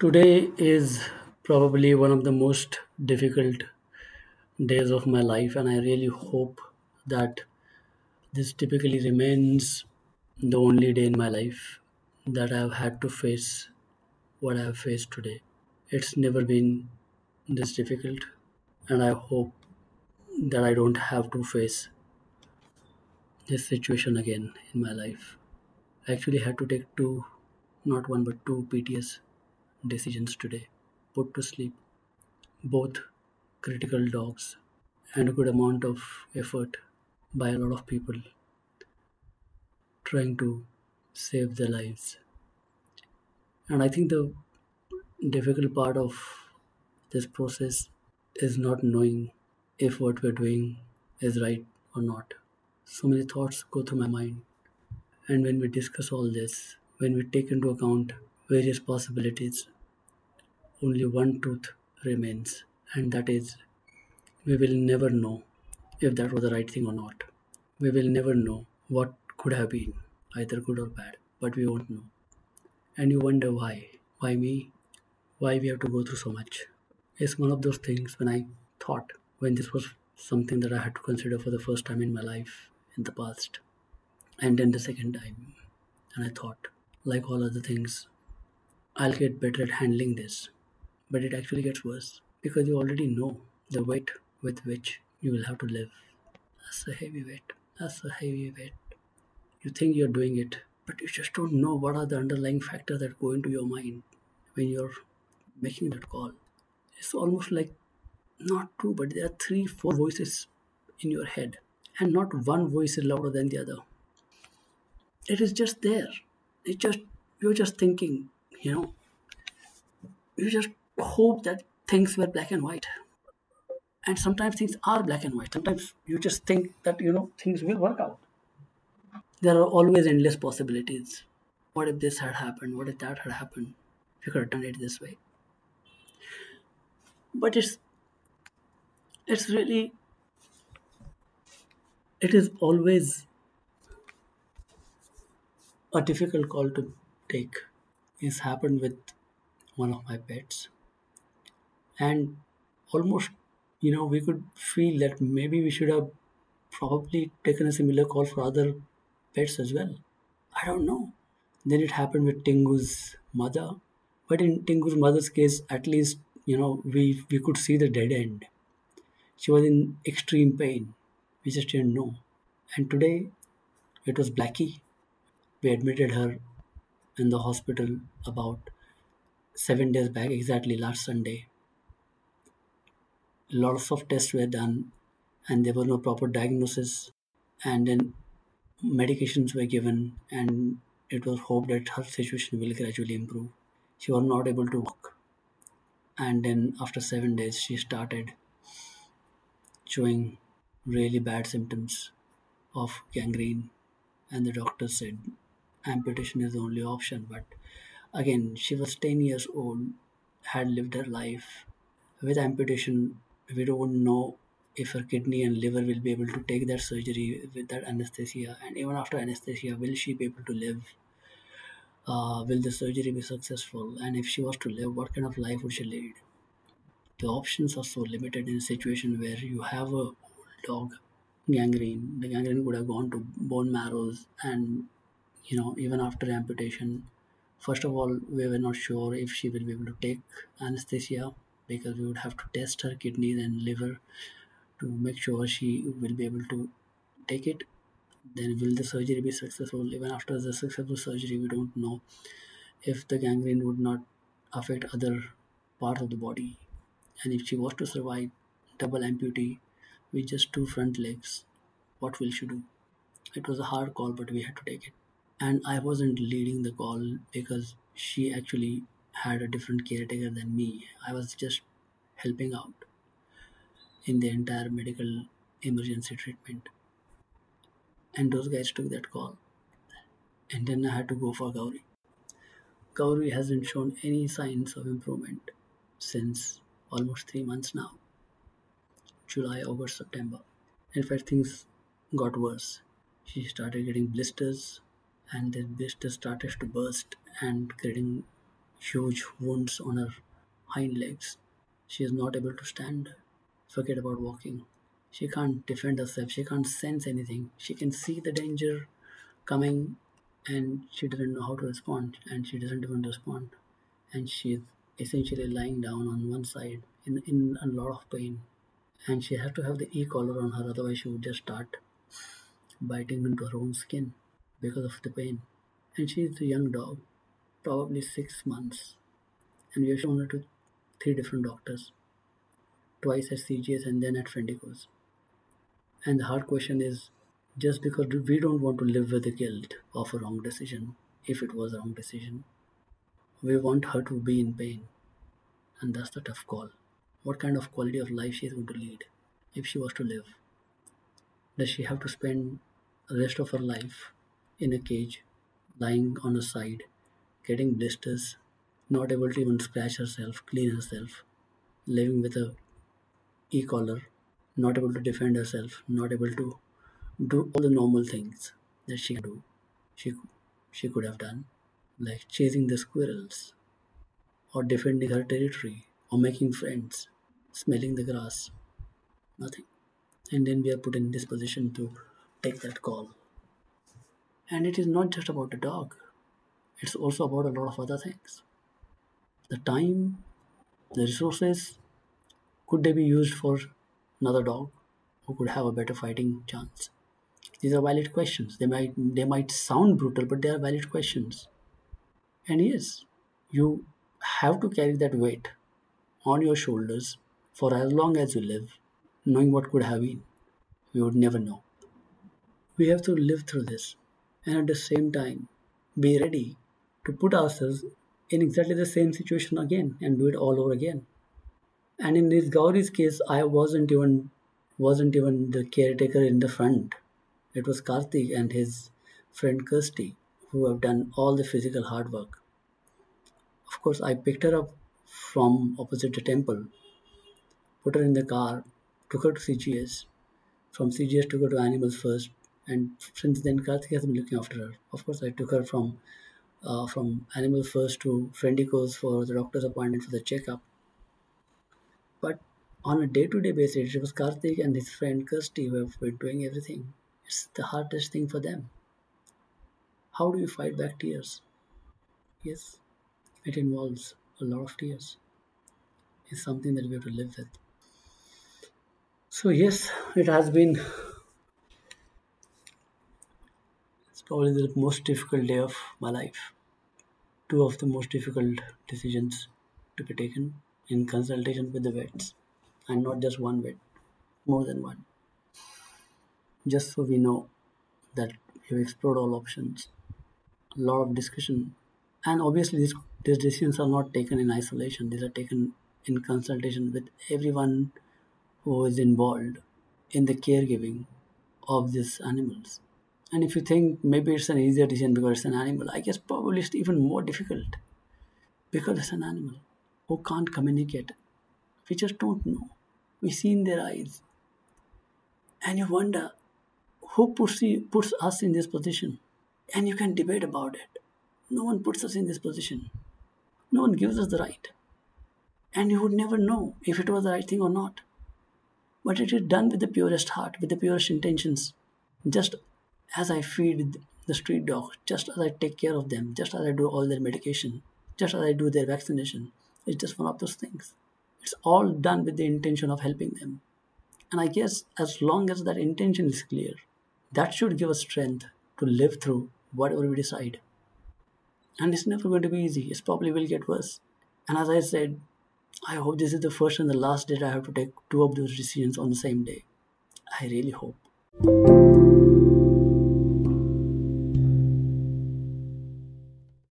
Today is probably one of the most difficult days of my life, and I really hope that this typically remains the only day in my life that I've had to face what I've faced today. It's never been this difficult, and I hope that I don't have to face this situation again in my life. I actually had to take two, not one, but two PTS decisions today. Put to sleep both critical dogs and a good amount of effort by a lot of people trying to save their lives. And I think the difficult part of this process is not knowing if what we're doing is right or not. So many thoughts go through my mind. And when we discuss all this, when we take into account various possibilities, only one truth remains, and that is we will never know if that was the right thing or not. We will never know what could have been, either good or bad, but we won't know. And you wonder why. Why me? Why we have to go through so much? It's one of those things when I thought, when this was something that I had to consider for the first time in my life in the past, and then the second time. And I thought, like all other things, I'll get better at handling this. But it actually gets worse because you already know the weight with which you will have to live. That's a heavy weight. That's a heavy weight. You think you're doing it, but you just don't know what are the underlying factors that go into your mind when you're making that call. It's almost like not two, but there are three, four voices in your head, and not one voice is louder than the other. It is just there. It just you're just thinking, you know, you just hope that things were black and white. And sometimes things are black and white. Sometimes you just think that you know things will work out. There are always endless possibilities. What if this had happened? What if that had happened? If you could have done it this way. But it's it's really it is always a difficult call to take. It's happened with one of my pets. And almost, you know, we could feel that maybe we should have probably taken a similar call for other pets as well. I don't know. Then it happened with Tingu's mother. But in Tingu's mother's case, at least, you know, we, we could see the dead end. She was in extreme pain. We just didn't know. And today, it was Blackie. We admitted her in the hospital about seven days back, exactly last Sunday. Lots of tests were done, and there was no proper diagnosis. And then medications were given, and it was hoped that her situation will gradually improve. She was not able to walk, and then after seven days, she started showing really bad symptoms of gangrene, and the doctor said amputation is the only option. But again, she was 10 years old, had lived her life. With amputation, we don't know if her kidney and liver will be able to take that surgery with that anesthesia, and even after anesthesia, will she be able to live? Uh, will the surgery be successful? And if she was to live, what kind of life would she lead? The options are so limited in a situation where you have a dog gangrene. The gangrene would have gone to bone marrows, and you know even after amputation, first of all, we were not sure if she will be able to take anesthesia because we would have to test her kidneys and liver to make sure she will be able to take it. Then will the surgery be successful? Even after the successful surgery, we don't know if the gangrene would not affect other parts of the body. And if she was to survive double amputee with just two front legs, what will she do? It was a hard call, but we had to take it. And I wasn't leading the call because she actually had a different caretaker than me. I was just helping out in the entire medical emergency treatment. And those guys took that call. And then I had to go for Gauri. Gauri hasn't shown any signs of improvement since almost three months now July, August, September. In fact, things got worse. She started getting blisters, and the blisters started to burst and creating huge wounds on her hind legs. She is not able to stand. Forget about walking. She can't defend herself. She can't sense anything. She can see the danger coming and she doesn't know how to respond and she doesn't even respond. And she's essentially lying down on one side in, in a lot of pain. And she has to have the e collar on her, otherwise, she would just start biting into her own skin because of the pain. And she's a young dog, probably six months. And we have shown her to three different doctors, twice at CGS and then at Friendicoes. And the hard question is just because we don't want to live with the guilt of a wrong decision, if it was a wrong decision, we want her to be in pain. And that's the tough call. What kind of quality of life she is going to lead if she was to live? Does she have to spend the rest of her life in a cage, lying on her side, getting blisters, not able to even scratch herself, clean herself, living with a e-collar, not able to defend herself, not able to do all the normal things that she do. She she could have done, like chasing the squirrels, or defending her territory, or making friends, smelling the grass. Nothing. And then we are put in this position to take that call. And it is not just about the dog, it's also about a lot of other things. The time, the resources, could they be used for another dog who could have a better fighting chance? These are valid questions. They might they might sound brutal, but they are valid questions. And yes, you have to carry that weight on your shoulders for as long as you live, knowing what could have been. We would never know. We have to live through this and at the same time be ready to put ourselves in exactly the same situation again and do it all over again. And in this Gauri's case, I wasn't even wasn't even the caretaker in the front. It was Karthik and his friend Kirsty who have done all the physical hard work. Of course, I picked her up from opposite the temple, put her in the car, took her to CGS. From CGS, took her to Animals First, and since then Karthik has been looking after her. Of course, I took her from uh, from Animal First to Friendicoes for the doctor's appointment for the checkup. But on a day-to-day basis, it was Karthik and his friend Kirsty who been doing everything. It's the hardest thing for them. How do you fight back tears? Yes, it involves a lot of tears. It's something that we have to live with. So yes, it has been probably the most difficult day of my life. Two of the most difficult decisions to be taken in consultation with the vets, and not just one vet, more than one. Just so we know that we've explored all options, a lot of discussion, and obviously these, these decisions are not taken in isolation. These are taken in consultation with everyone who is involved in the caregiving of these animals. And if you think maybe it's an easier decision because it's an animal, I guess probably it's even more difficult because it's an animal who can't communicate. We just don't know. We see in their eyes. And you wonder who puts, you, puts us in this position. And you can debate about it. No one puts us in this position. No one gives us the right. And you would never know if it was the right thing or not. But it is done with the purest heart, with the purest intentions. Just as I feed the street dogs, just as I take care of them, just as I do all their medication, just as I do their vaccination. It's just one of those things. It's all done with the intention of helping them. And I guess as long as that intention is clear, that should give us strength to live through whatever we decide. And it's never going to be easy. It probably will get worse. And as I said, I hope this is the first and the last day I have to take two of those decisions on the same day. I really hope.